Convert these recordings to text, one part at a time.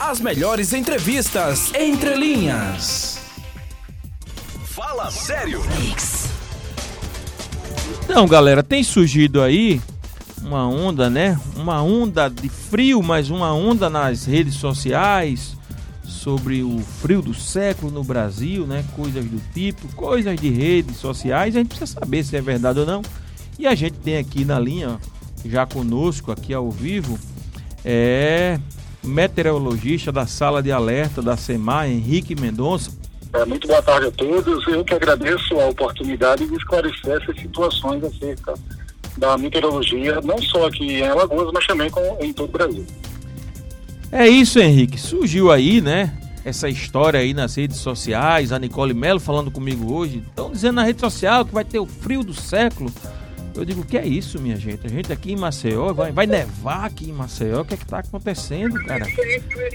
As melhores entrevistas entre linhas. Fala sério. Então, galera, tem surgido aí uma onda, né? Uma onda de frio, mas uma onda nas redes sociais sobre o frio do século no Brasil, né? Coisas do tipo, coisas de redes sociais. A gente precisa saber se é verdade ou não. E a gente tem aqui na linha, já conosco, aqui ao vivo, é meteorologista da sala de alerta da SEMAR, Henrique Mendonça. É, muito boa tarde a todos. Eu que agradeço a oportunidade de esclarecer essas situações acerca da meteorologia, não só aqui em Alagoas, mas também com, em todo o Brasil. É isso, Henrique. Surgiu aí, né? Essa história aí nas redes sociais, a Nicole Melo falando comigo hoje. Estão dizendo na rede social que vai ter o frio do século. Eu digo, o que é isso, minha gente? A gente aqui em Maceió, vai, vai nevar aqui em Maceió, o que é que tá acontecendo, cara?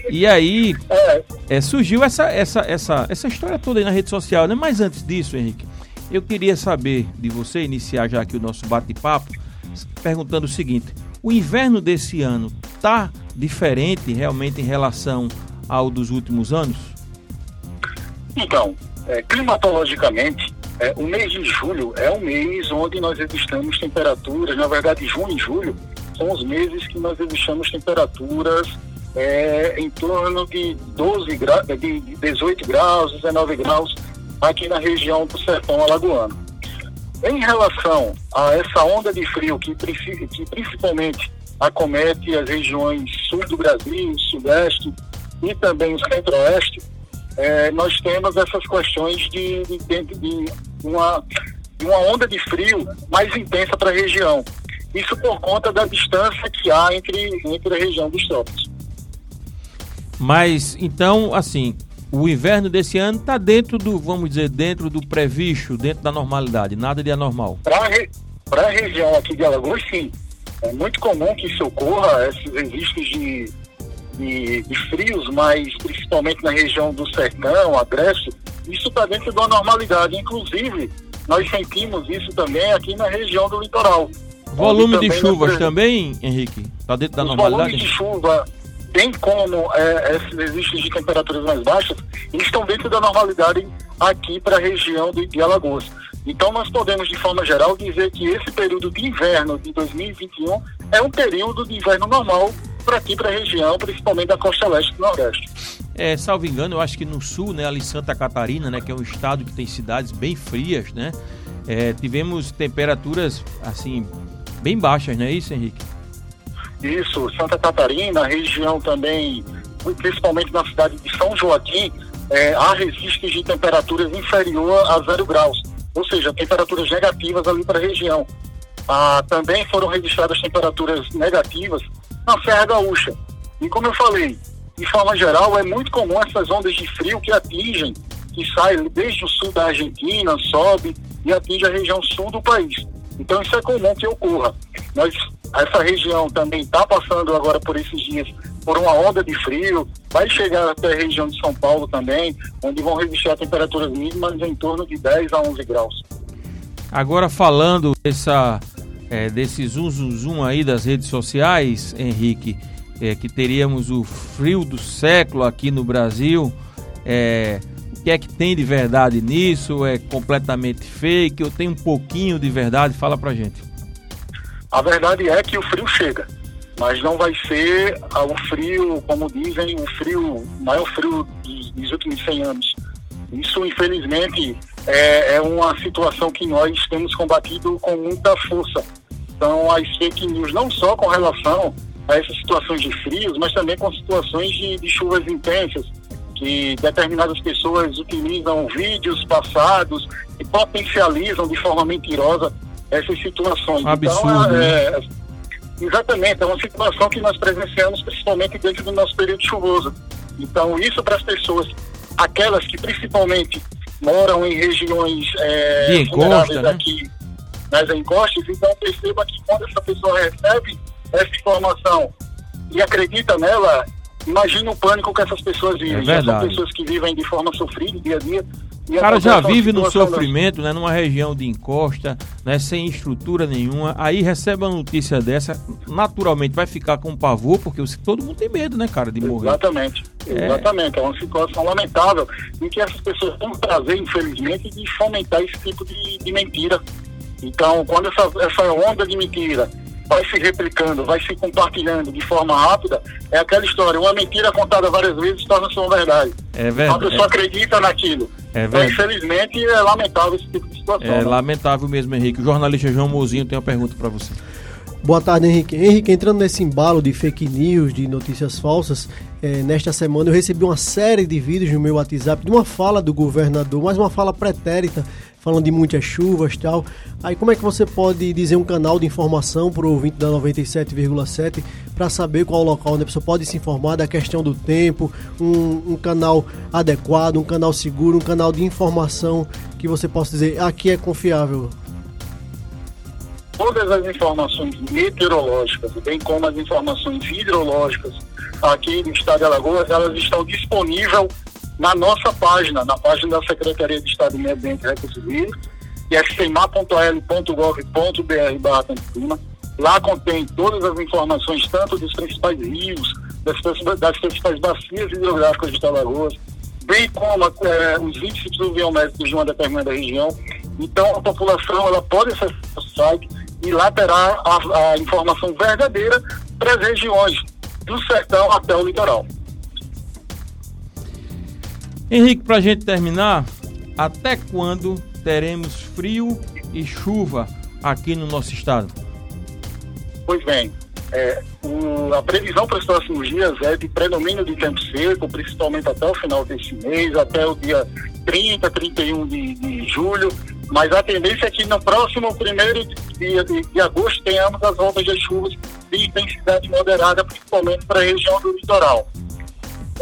E aí, é, surgiu essa, essa, essa, essa história toda aí na rede social, né? Mas antes disso, Henrique, eu queria saber de você, iniciar já aqui o nosso bate-papo, perguntando o seguinte: o inverno desse ano tá diferente realmente em relação ao dos últimos anos? Então, é, climatologicamente, é, o mês de julho é um mês onde nós registramos temperaturas, na verdade, junho e julho são os meses que nós registramos temperaturas é, em torno de 12 graus, de 18 graus, 19 graus aqui na região do sertão alagoano. Em relação a essa onda de frio que, que principalmente acomete as regiões sul do Brasil, sudeste e também o centro-oeste, é, nós temos essas questões de, de, de, uma, de uma onda de frio mais intensa para a região. Isso por conta da distância que há entre, entre a região dos trópicos. Mas, então, assim, o inverno desse ano está dentro do, vamos dizer, dentro do previsto, dentro da normalidade, nada de anormal. Para a região aqui de Alagoas, sim. É muito comum que isso ocorra, esses registros de de, de frios, mas principalmente na região do sertão, agreste, isso está dentro da normalidade. Inclusive, nós sentimos isso também aqui na região do litoral. Volume de chuvas nós... também, Henrique? Está dentro da Os normalidade? Volume de chuva, bem como é, esses registros de temperaturas mais baixas, estão dentro da normalidade aqui para a região de, de Alagoas. Então, nós podemos, de forma geral, dizer que esse período de inverno de 2021 é um período de inverno normal para aqui, para a região, principalmente da costa leste do Nordeste. É, salvo engano, eu acho que no sul, né, ali Santa Catarina, né, que é um estado que tem cidades bem frias, né, é, tivemos temperaturas, assim, bem baixas, não é isso, Henrique? Isso, Santa Catarina, região também, principalmente na cidade de São Joaquim, é, há registros de temperaturas inferior a zero graus, ou seja, temperaturas negativas ali para a região. Ah, também foram registradas temperaturas negativas na Serra Gaúcha. E como eu falei, de forma geral, é muito comum essas ondas de frio que atingem, que saem desde o sul da Argentina, sobe e atinge a região sul do país. Então isso é comum que ocorra. Nós, essa região também está passando agora por esses dias por uma onda de frio, vai chegar até a região de São Paulo também, onde vão registrar temperaturas mínimas em torno de 10 a 11 graus. Agora falando dessa é, desse zoom, aí das redes sociais, Henrique, é, que teríamos o frio do século aqui no Brasil. É, o que é que tem de verdade nisso? É completamente fake? Eu tenho um pouquinho de verdade? Fala pra gente. A verdade é que o frio chega, mas não vai ser o frio, como dizem, o frio, maior frio dos, dos últimos 100 anos. Isso, infelizmente, é, é uma situação que nós temos combatido com muita força. Então, as fake news, não só com relação a essas situações de frios, mas também com situações de, de chuvas intensas, que determinadas pessoas utilizam vídeos passados e potencializam de forma mentirosa essas situações. Então, absurdo. Então, é, exatamente, é uma situação que nós presenciamos principalmente dentro do nosso período chuvoso. Então, isso para as pessoas, aquelas que principalmente moram em regiões é, de encosta, né? aqui nas encostas, então perceba que quando essa pessoa recebe essa informação e acredita nela, imagine o pânico que essas pessoas vivem. É São pessoas que vivem de forma sofrida, dia a dia, O cara já vive no sofrimento, né, numa região de encosta, né, sem estrutura nenhuma. Aí recebe uma notícia dessa, naturalmente vai ficar com pavor, porque todo mundo tem medo, né, cara, de morrer. Exatamente, é. exatamente. É uma situação lamentável em que essas pessoas têm o prazer, infelizmente, de fomentar esse tipo de, de mentira. Então, quando essa, essa onda de mentira vai se replicando, vai se compartilhando de forma rápida, é aquela história, uma mentira contada várias vezes torna-se uma verdade. É verdade. A pessoa é. acredita naquilo. É então, infelizmente, é lamentável esse tipo de situação. É né? lamentável mesmo, Henrique. O jornalista João Mozinho tem uma pergunta para você. Boa tarde, Henrique. Henrique, entrando nesse embalo de fake news, de notícias falsas, é, nesta semana eu recebi uma série de vídeos no meu WhatsApp de uma fala do governador, mas uma fala pretérita, falando de muitas chuvas e tal. Aí como é que você pode dizer um canal de informação para o ouvinte da 97,7 para saber qual o local onde a pessoa pode se informar da questão do tempo, um, um, canal adequado, um canal seguro, um canal de informação que você possa dizer aqui é confiável? Todas as informações meteorológicas, bem como as informações hidrológicas aqui no estado de Alagoas, elas estão disponíveis na nossa página, na página da Secretaria de Estado de Meio Ambiente e Recursos Hídricos, que é cemar.l.gov.br barra Lá contém todas as informações, tanto dos principais rios, das, das principais bacias hidrográficas de Alagoas, bem como é, os índices pluviométricos de uma determinada região. Então, a população ela pode acessar o site e lá terá a, a informação verdadeira para as regiões, do sertão até o litoral. Henrique, para a gente terminar, até quando teremos frio e chuva aqui no nosso estado? Pois bem, é, o, a previsão para os próximos dias é de predomínio de tempo seco, principalmente até o final deste mês, até o dia 30, 31 de, de julho. Mas a tendência é que no próximo primeiro dia de, de agosto tenhamos as voltas de chuvas de intensidade moderada, principalmente para a região do litoral.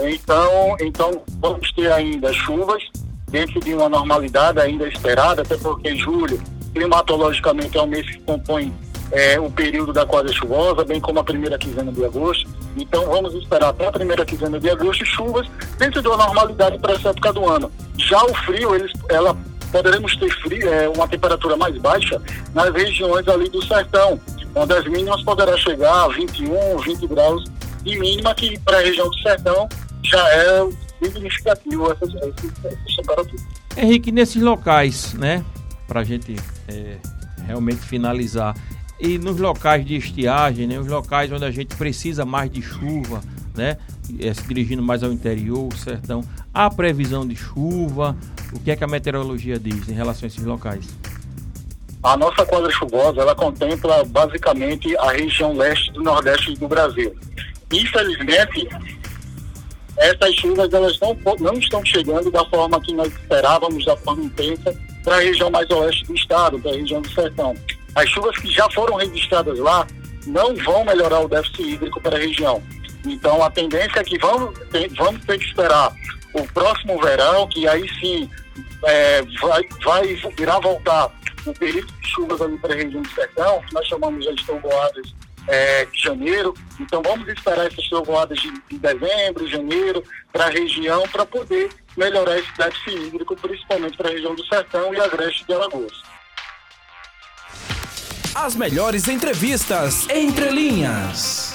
Então, então vamos ter ainda chuvas dentro de uma normalidade ainda esperada, até porque julho, climatologicamente, é um mês que compõe é, o período da quadra chuvosa, bem como a primeira quinzena de agosto. Então, vamos esperar até a primeira quinzena de agosto chuvas dentro de uma normalidade para essa época do ano. Já o frio, eles, ela poderemos ter frio, é, uma temperatura mais baixa nas regiões ali do sertão, onde as mínimas poderá chegar a 21, 20 graus de mínima, que para a região do sertão já é significativo essa, essa temperatura. Henrique, nesses locais, né, para a gente é, realmente finalizar, e nos locais de estiagem, né, os locais onde a gente precisa mais de chuva, né, é, se dirigindo mais ao interior, sertão, há previsão de chuva? O que é que a meteorologia diz em relação a esses locais? A nossa quadra chuvosa, ela contempla basicamente a região leste do nordeste do Brasil. Infelizmente, essas chuvas elas não, não estão chegando da forma que nós esperávamos, da forma intensa, para a região mais oeste do estado, para a região do sertão. As chuvas que já foram registradas lá não vão melhorar o déficit hídrico para a região. Então a tendência é que vamos vamos ter que esperar o próximo verão, que aí sim é, vai, vai virar voltar o período de chuvas ali para a região do sertão, que nós chamamos de trovoadas é, de janeiro. Então vamos esperar essas trovoadas de, de dezembro, janeiro, para a região, para poder melhorar esse déficit hídrico, principalmente para a região do Sertão e Agreste de Alagoas. As melhores entrevistas entre linhas.